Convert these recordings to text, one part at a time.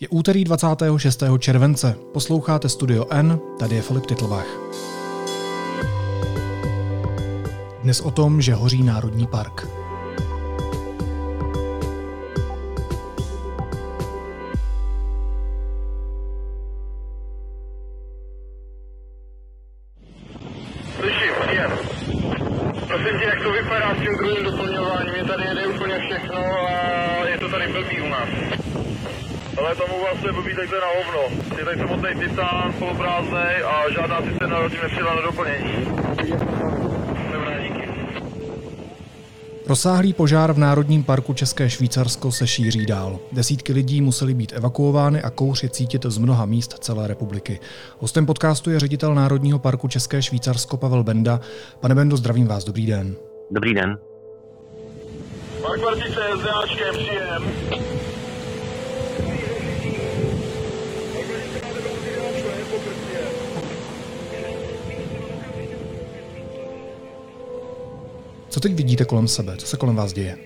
Je úterý 26. července. Posloucháte Studio N, tady je Filip Titlbach. Dnes o tom, že hoří Národní park. Slyším, jak to? Je tady jede úplně všechno a je to tady blbý u nás. Ale tomu vás je blbý, tak to je na hovno. Je tady samotný titán, poloprázdnej a žádná cisterna zatím nepřijela na doplnění. Dobrá, díky. Rozsáhlý požár v Národním parku České Švýcarsko se šíří dál. Desítky lidí museli být evakuovány a kouř je cítit z mnoha míst celé republiky. Hostem podcastu je ředitel Národního parku České Švýcarsko Pavel Benda. Pane Bendo, zdravím vás, dobrý den. Dobrý den. Park Vartice, SDAčkem, příjem. Co teď vidíte kolem sebe? Co se kolem vás děje?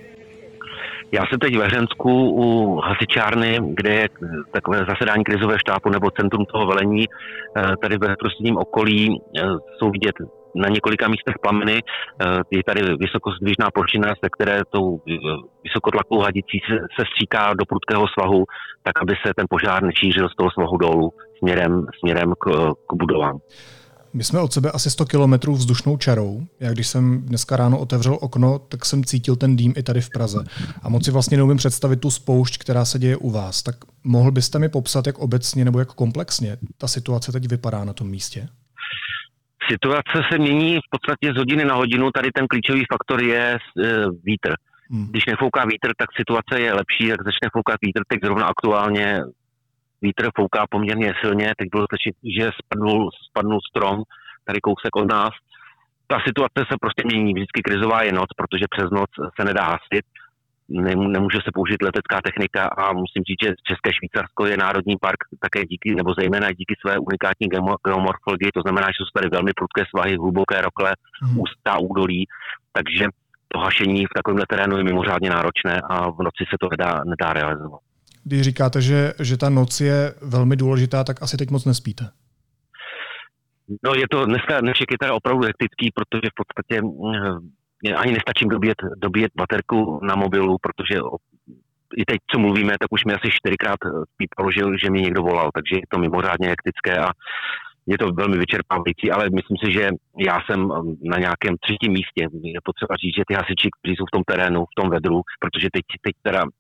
Já jsem teď ve Hřensku u hasičárny, kde je takové zasedání krizové štábu nebo centrum toho velení. Eh, Tady v bezprostředním okolí eh, jsou vidět na několika místech plameny. Eh, Je tady vysokozdvižná plošina, se které tou vysokotlakovou hadicí se, se stříká do prudkého svahu, tak aby se ten požár nešířil z toho svahu dolů směrem, směrem k, k budovám. My jsme od sebe asi 100 kilometrů vzdušnou čarou. Já když jsem dneska ráno otevřel okno, tak jsem cítil ten dým i tady v Praze. A moc si vlastně neumím představit tu spoušť, která se děje u vás. Tak mohl byste mi popsat, jak obecně nebo jak komplexně ta situace teď vypadá na tom místě? Situace se mění v podstatě z hodiny na hodinu. Tady ten klíčový faktor je eh, vítr. Hmm. Když nefouká vítr, tak situace je lepší, jak začne foukat vítr, teď zrovna aktuálně vítr fouká poměrně silně, teď bylo stačit, že spadnul, spadnul strom tady kousek od nás. Ta situace se prostě mění, vždycky krizová je noc, protože přes noc se nedá hasit, Nem- nemůže se použít letecká technika a musím říct, že České Švýcarsko je národní park také díky, nebo zejména díky své unikátní geomorfologii, to znamená, že jsou tady velmi prudké svahy, hluboké rokle, Hmm. ústá údolí, takže to hašení v takovémhle terénu je mimořádně náročné a v noci se to nedá, nedá realizovat. Když říkáte, že, že ta noc je velmi důležitá, tak asi teď moc nespíte. No je to dneska, dnešek je teda opravdu hektický, protože v podstatě mm, ani nestačím dobíjet, dobíjet baterku na mobilu, protože i teď, co mluvíme, tak už mi asi čtyřikrát eh, pípalo, že, že mi někdo volal, takže je to mimořádně hektické a je to velmi vyčerpávající, ale myslím si, že já jsem mm, na nějakém třetím místě. Je potřeba říct, že ty hasiči, kteří jsou v tom terénu, v tom vedru, protože teď, teď teda eh,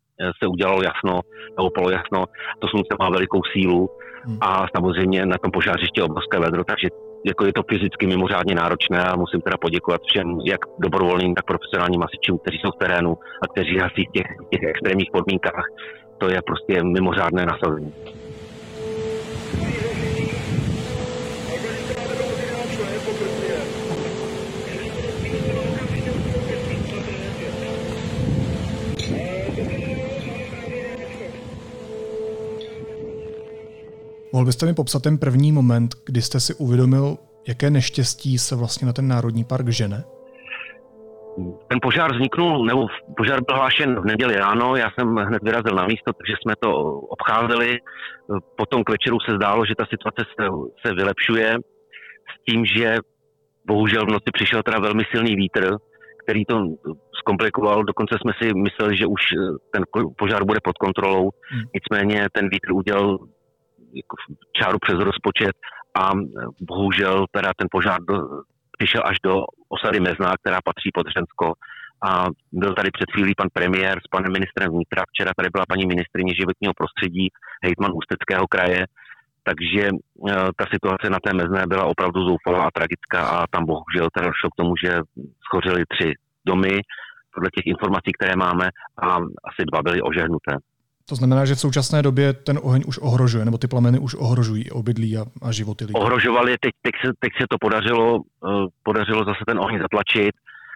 se udělalo jasno, nebo polojasno, to slunce má velikou sílu Hmm. a samozřejmě na tom požářiště obrovské vedro, takže jako je to fyzicky mimořádně náročné a musím teda poděkovat všem, jak dobrovolným, tak profesionálním hasičům, kteří jsou v terénu a kteří hasí v těch, těch extrémních podmínkách. To je prostě mimořádné nasazení. Mohl byste mi popsat ten první moment, kdy jste si uvědomil, jaké neštěstí se vlastně na ten národní park žene? Ten požár vzniknul, nebo požár byl hlášen v neděli ráno, já jsem hned vyrazil na místo, takže jsme to obcházeli. Potom k večeru se zdálo, že ta situace se, se vylepšuje s tím, že bohužel v noci přišel teda velmi silný vítr, který to zkomplikoval. Dokonce jsme si mysleli, že už ten požár bude pod kontrolou. Hmm. Nicméně ten vítr udělal jako čáru přes rozpočet a eh, bohužel teda ten požár do, přišel až do osady Mezná, která patří pod Řensko. A byl tady před chvílí pan premiér s panem ministrem vnitra, včera tady byla paní ministrině životního prostředí, hejtman Ústeckého kraje, takže e, ta situace na té Mezné byla opravdu zoufalá a tragická a tam bohužel teda došlo k tomu, že schořely tři domy, podle těch informací, které máme, a asi dva byly ožehnuté. To znamená, že v současné době ten oheň už ohrožuje, nebo ty plameny už ohrožují obydlí a, a životy lidí. Ohrožovali, teď, teď, se, teď se to podařilo, eh, podařilo zase ten oheň zatlačit,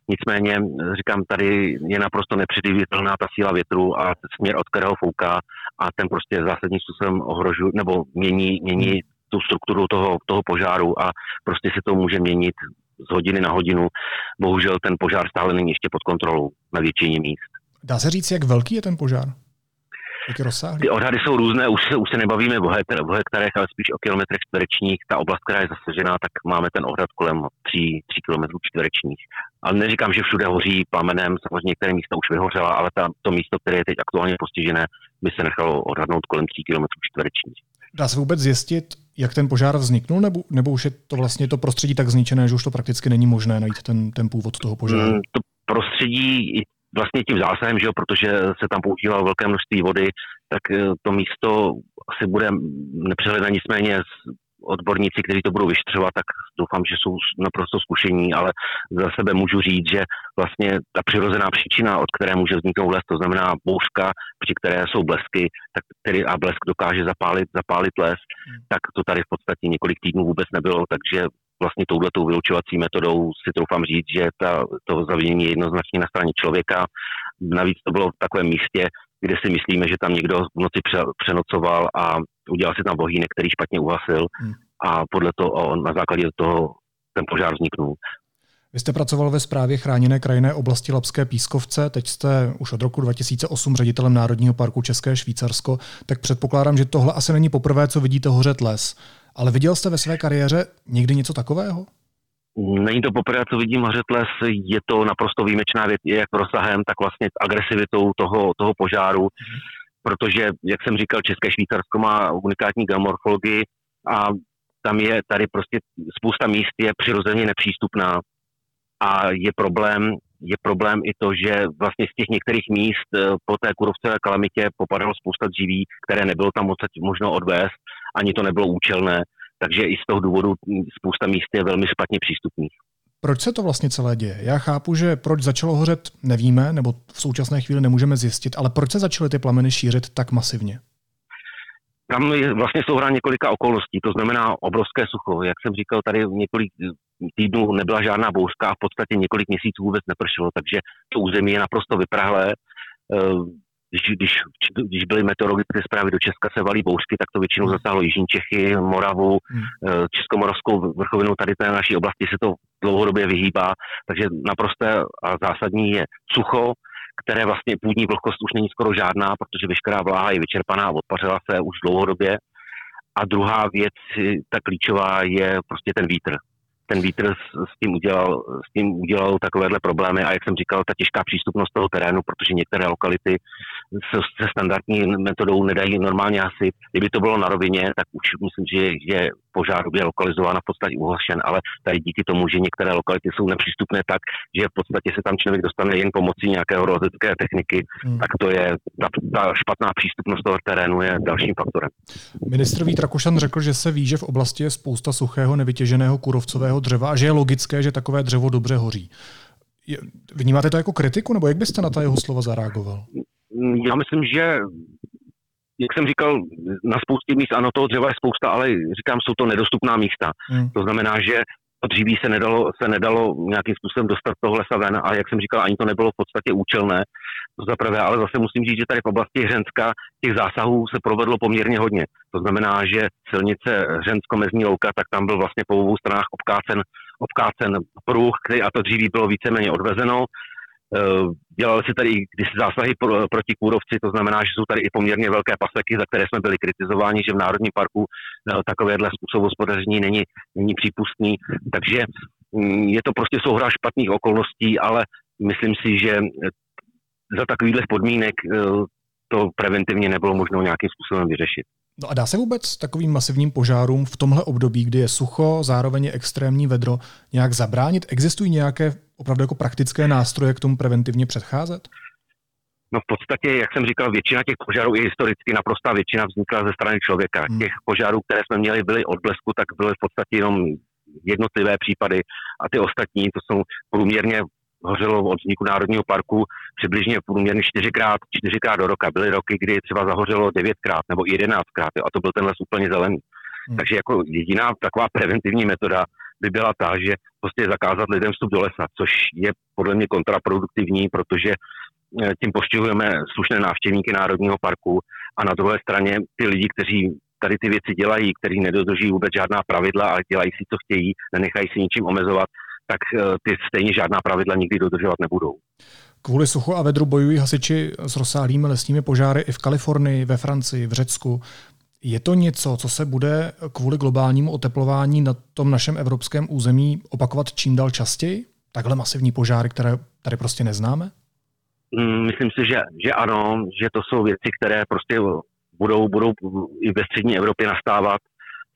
nicméně, eh, říkám, tady je naprosto nepředvídatelná ta síla větru a směr, od kterého fouká a ten prostě zásadním způsobem ohrožuje, nebo mění, mění tu strukturu toho, toho požáru a prostě se to může měnit z hodiny na hodinu. Bohužel ten požár stále není ještě pod kontrolou na většině míst. Dá se říct, jak velký je ten požár? Ty odhady jsou různé, už se, už se nebavíme o, hektar, o hektarech, ale spíš o kilometrech čtverečních. Ta oblast, která je zasažená, tak máme ten odhad kolem 3, 3 kilometrů čtverečních. Ale neříkám, že všude hoří plamenem, samozřejmě některé místa už vyhořela, ale ta, to místo, které je teď aktuálně postižené, by se nechalo odhadnout kolem 3 kilometrů čtverečních. Dá se vůbec zjistit, jak ten požár vzniknul, nebo, nebo už je to vlastně to prostředí tak zničené, že už to prakticky není možné najít ten, ten původ toho požáru? Mm, to prostředí vlastně tím zásahem, že jo, protože se tam používalo velké množství vody, tak eh, to místo asi bude nepřehledné, nicméně odborníci, kteří to budou vyšetřovat, tak doufám, že jsou naprosto zkušení, ale za sebe můžu říct, že vlastně ta přirozená příčina, od které může vzniknout les, to znamená bouřka, při které jsou blesky, tak který a blesk dokáže zapálit, zapálit les, hmm. tak to tady v podstatě několik týdnů vůbec nebylo, takže vlastně touhletou vylučovací metodou si troufám říct, že ta, to zavinění je jednoznačně na straně člověka. Navíc to bylo v takovém místě, kde si myslíme, že tam někdo v noci přenocoval a udělal si tam bohýnek, který špatně uhasil hmm. a podle toho, na základě toho ten požár vzniknul. Vy jste pracoval ve správě chráněné krajinné oblasti Lapské pískovce, teď jste už od roku 2008 ředitelem Národního parku České Švýcarsko, tak předpokládám, že tohle asi není poprvé, co vidíte hořet les. Ale viděl jste ve své kariéře někdy něco takového? Není to poprvé, co vidím hořet les, je to naprosto výjimečná věc, jak rozsahem, tak vlastně agresivitou toho, toho požáru. Protože, jak jsem říkal, České Švýcarsko má unikátní geomorfologii a tam je tady prostě spousta míst je přirozeně nepřístupná a je problém, je problém i to, že vlastně z těch některých míst eh, po té kurovcové kalamitě popadalo spousta dříví, které nebylo tam moc možno odvést, ani to nebylo účelné, takže i z toho důvodu spousta míst je velmi špatně přístupných. Proč se to vlastně celé děje? Já chápu, že proč začalo hořet, nevíme, nebo v současné chvíli nemůžeme zjistit, ale proč se začaly ty plameny šířit tak masivně? Tam je vlastně souhra několika okolností, to znamená obrovské sucho. Jak jsem říkal, tady několik týdnů nebyla žádná bouřka a v podstatě několik měsíců vůbec nepršelo, takže to území je naprosto vyprahlé když, když, když byly meteorologické zprávy do Česka se valí bouřky, tak to většinou zasáhlo Jižní Čechy, Moravu, hmm. Eh, Českomoravskou vrchovinu, tady té naší oblasti se to dlouhodobě vyhýbá, takže naprosté a zásadní je sucho, které vlastně půdní vlhkost už není skoro žádná, protože veškerá vláha je vyčerpaná odpařila se už dlouhodobě. A druhá věc, ta klíčová, je prostě ten vítr ten vítr s, s, tím udělal, s tím udělal takovéhle problémy a jak jsem říkal, ta těžká přístupnost toho terénu, protože některé lokality se, se standardní metodou nedají normálně asi. Kdyby to bylo na rovině, tak už myslím, že je požár je lokalizována v podstatě uhošen, ale tady díky tomu, že některé lokality jsou nepřístupné tak, že v podstatě se tam člověk dostane jen pomocí nějakého rozhodské techniky, hmm. tak to je ta, ta špatná přístupnost toho terénu je dalším faktorem. Ministr Vít Rakušan řekl, že se ví, že v oblasti je spousta suchého nevytěženého kurovcového dřeva a že je logické, že takové dřevo dobře hoří. Vnímáte to jako kritiku, nebo jak byste na ta jeho slova zareagoval? Já myslím, že jak jsem říkal, na spoustě míst, ano, toho dřeva je spousta, ale říkám, jsou to nedostupná místa. Hmm. To znamená, že to dříví se nedalo, se nedalo nějakým způsobem dostat toho lesa ven a jak jsem říkal, ani to nebylo v podstatě účelné. To za prvé, ale zase musím říct, že tady v oblasti Hřenska těch zásahů se provedlo poměrně hodně. To znamená, že silnice Hřensko-Mezní louka, tak tam byl vlastně po obou stranách obkácen, obkácen pruh, který, a to dříví bylo víceméně odvezeno. Eh, dělali se tady když zásahy pro, proti kůrovci, to znamená, že jsou tady i poměrně velké paseky, za které jsme byli kritizováni, že v Národním parku eh, takovéhle způsob hospodaření není, není přípustný. Takže mm, je to prostě souhra špatných okolností, ale myslím si, že za takovýchhle podmínek eh, to preventivně nebylo možno nějakým způsobem vyřešit. No a dá se vůbec takovým masivním požárům v tomhle období, kdy je sucho, zároveň je extrémní vedro, nějak zabránit? Existují nějaké opravdu jako praktické nástroje k tomu preventivně předcházet? No v podstatě, jak jsem říkal, většina těch požárů i historicky naprostá většina vznikla ze strany člověka. Hmm. Těch požárů, které jsme měli, byly od blesku, tak byly v podstatě jenom jednotlivé případy a ty ostatní, to jsou průměrně hořelo od vzniku Národního parku přibližně průměrně čtyřikrát, čtyřikrát do roka. Byly roky, kdy třeba zahořelo devětkrát nebo jedenáctkrát a to byl ten les úplně zelený. Hmm. Takže jako jediná taková preventivní metoda by byla ta, že prostě zakázat lidem vstup do lesa, což je podle mě kontraproduktivní, protože eh, tím poštěhujeme slušné návštěvníky Národního parku a na druhé straně ty lidi, kteří tady ty věci dělají, kteří nedodržují vůbec žádná pravidla a dělají si, co chtějí, nenechají si ničím omezovat, tak eh, ty stejně žádná pravidla nikdy dodržovat nebudou. Kvůli suchu a vedru bojují hasiči s rozsáhlými lesními požáry i v Kalifornii, ve Francii, v Řecku. Je to něco, co se bude kvůli globálnímu oteplování na tom našem evropském území opakovat čím dál častěji? Takhle masivní požáry, které tady prostě neznáme? Mm, myslím si, že, že ano, že to jsou věci, které prostě budou, budou i ve střední Evropě nastávat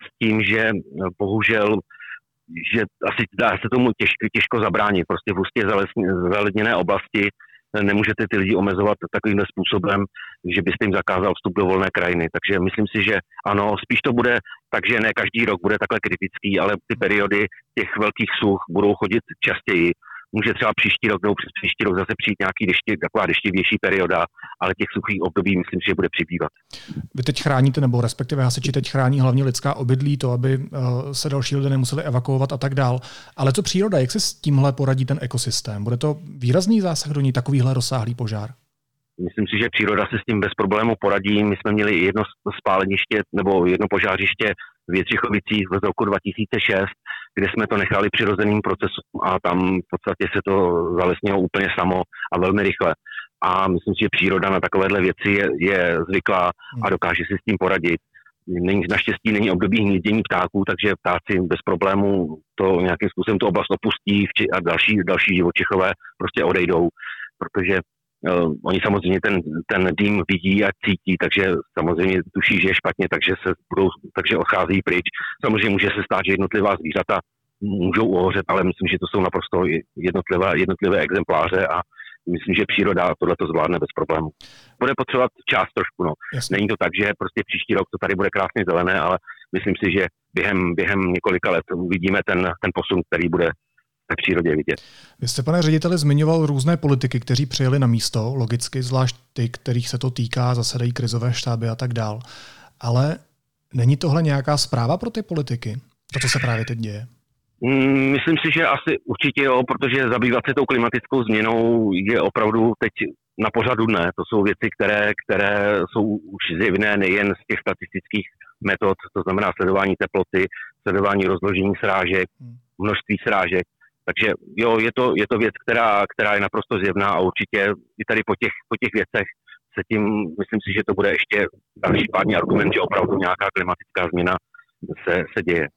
s tím, že bohužel že asi dá se tomu těžko, těžko zabránit. Prostě v hustě zaledněné oblasti nemůžete ty lidi omezovat takovým způsobem, že byste jim zakázal vstup do volné krajiny. Takže myslím si, že ano, spíš to bude tak, že ne každý rok bude takhle kritický, ale ty periody těch velkých such budou chodit častěji může třeba příští rok nebo přes příští rok zase přijít nějaký dešti, taková deštivější perioda, ale těch suchých období myslím, že bude přibývat. Vy teď chráníte, nebo respektive hasiči teď chrání hlavně lidská obydlí, to, aby eh, se další lidé nemuseli evakuovat a tak dál. Ale co příroda, jak se s tímhle poradí ten ekosystém? Bude to výrazný zásah do ní, takovýhle rozsáhlý požár? Myslím si, že příroda se s tím bez problému poradí. My jsme měli jedno spáleniště nebo jedno požářiště v Větřichovicích z roku 2006, kde jsme to nechali přirozeným procesům a tam v podstatě se to zalesnilo úplně samo a velmi rychle. A myslím si, že příroda na takovéhle věci je, je zvyklá a hmm. dokáže si s tím poradit. Není, naštěstí není období hnízdění ptáků, takže ptáci bez problémů to nějakým způsobem tu oblast opustí a další, další živočichové prostě odejdou, protože Uh, oni samozřejmě ten, ten dým vidí a cítí, takže samozřejmě tuší, že je špatně, takže se budou, takže odchází pryč. Samozřejmě může se stát, že jednotlivá zvířata můžou uhořet, ale myslím, že to jsou naprosto jednotlivé, jednotlivé exempláře a myslím, že příroda tohle to zvládne bez problému. Bude potřebovat čas trošku. No. Není to tak, že prostě příští rok to tady bude krásně zelené, ale myslím si, že během, během několika let uvidíme ten, ten posun, který bude v přírodě vidět. Vy jste, pane řediteli, zmiňoval různé politiky, kteří přijeli na místo, logicky, zvlášť ty, kterých se to týká, zasedají krizové štáby a tak dál. Ale není tohle nějaká zpráva pro ty politiky? To, co se právě teď děje? Mm, myslím si, že asi určitě jo, protože zabývat se tou klimatickou změnou je opravdu teď na pořadu dne. To jsou věci, které, které jsou už zjevné nejen z těch statistických metod, to znamená sledování teploty, sledování rozložení srážek, hmm. množství srážek, takže jo, je to, je to věc, která, která je naprosto zjevná a určitě i tady po těch, po těch věcech se tím, myslím si, že to bude ještě další pádný argument, že opravdu nějaká klimatická změna se, se děje.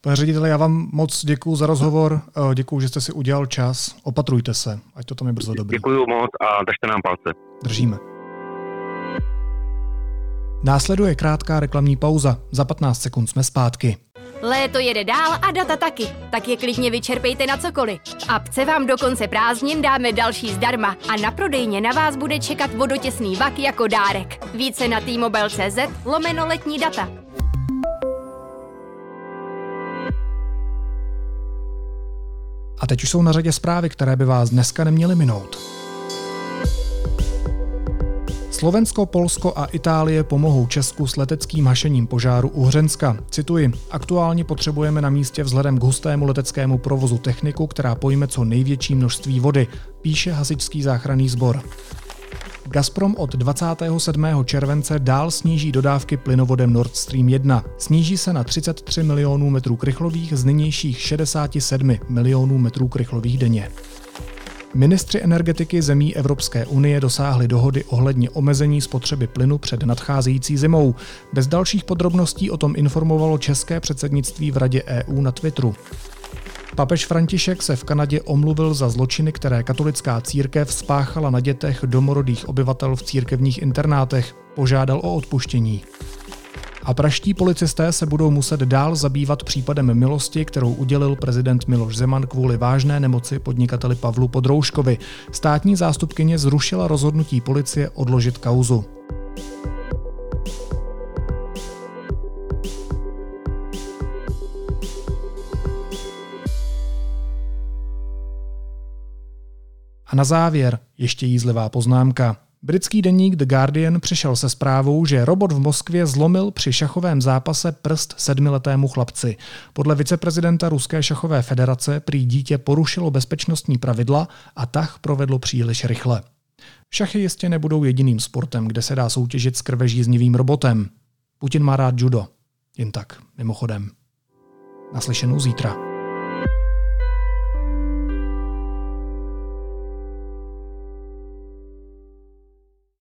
Pane řediteli, já vám moc děkuji za rozhovor, eh, děkuji, že jste si udělal čas, opatrujte se, ať to tam je brzo dobrý. Děkuji moc a držte nám palce. Držíme. Následuje krátká reklamní pauza. Za 15 sekund jsme zpátky. Léto jede dál a data taky, tak je klidně vyčerpejte na cokoliv. V apce vám do konce prázdnin dáme další zdarma a na prodejně na vás bude čekat vodotěsný vak jako dárek. Více na t-mobile.cz lomeno letní data. A teď už jsou na řadě zprávy, které by vás dneska neměly minout. Slovensko, Polsko a Itálie pomohou Česku s leteckým hašením požáru u Hřenska. Cituji, aktuálně potřebujeme na místě vzhledem k hustému leteckému provozu techniku, která pojme co největší množství vody, píše hasičský záchranný sbor. Gazprom od 27. července dál sníží dodávky plynovodem Nord Stream 1. Sníží se na 33 milionů metrů krychlových z nynějších 67 milionů metrů krychlových denně. Ministři energetiky zemí Evropské unie dosáhli dohody ohledně omezení spotřeby plynu před nadcházející zimou. Bez dalších podrobností o tom informovalo české předsednictví v Radě EU na Twitteru. Papež František se v Kanadě omluvil za zločiny, které katolická církev spáchala na dětech domorodých obyvatel v církevních internátech. Požádal o odpuštění. A praští policisté se budou muset dál zabývat případem milosti, kterou udělil prezident Miloš Zeman kvůli vážné nemoci podnikateli Pavlu Podrouškovi. Státní zástupkyně zrušila rozhodnutí policie odložit kauzu. A na závěr ještě jízlivá poznámka. Britský deník The Guardian přišel se zprávou, že robot v Moskvě zlomil při šachovém zápase prst sedmiletému chlapci. Podle viceprezidenta Ruské šachové federace prý dítě porušilo bezpečnostní pravidla a tah provedlo příliš rychle. Šachy jistě nebudou jediným sportem, kde se dá soutěžit s krvežíznivým robotem. Putin má rád judo. Jen tak, mimochodem. Naslyšenou zítra.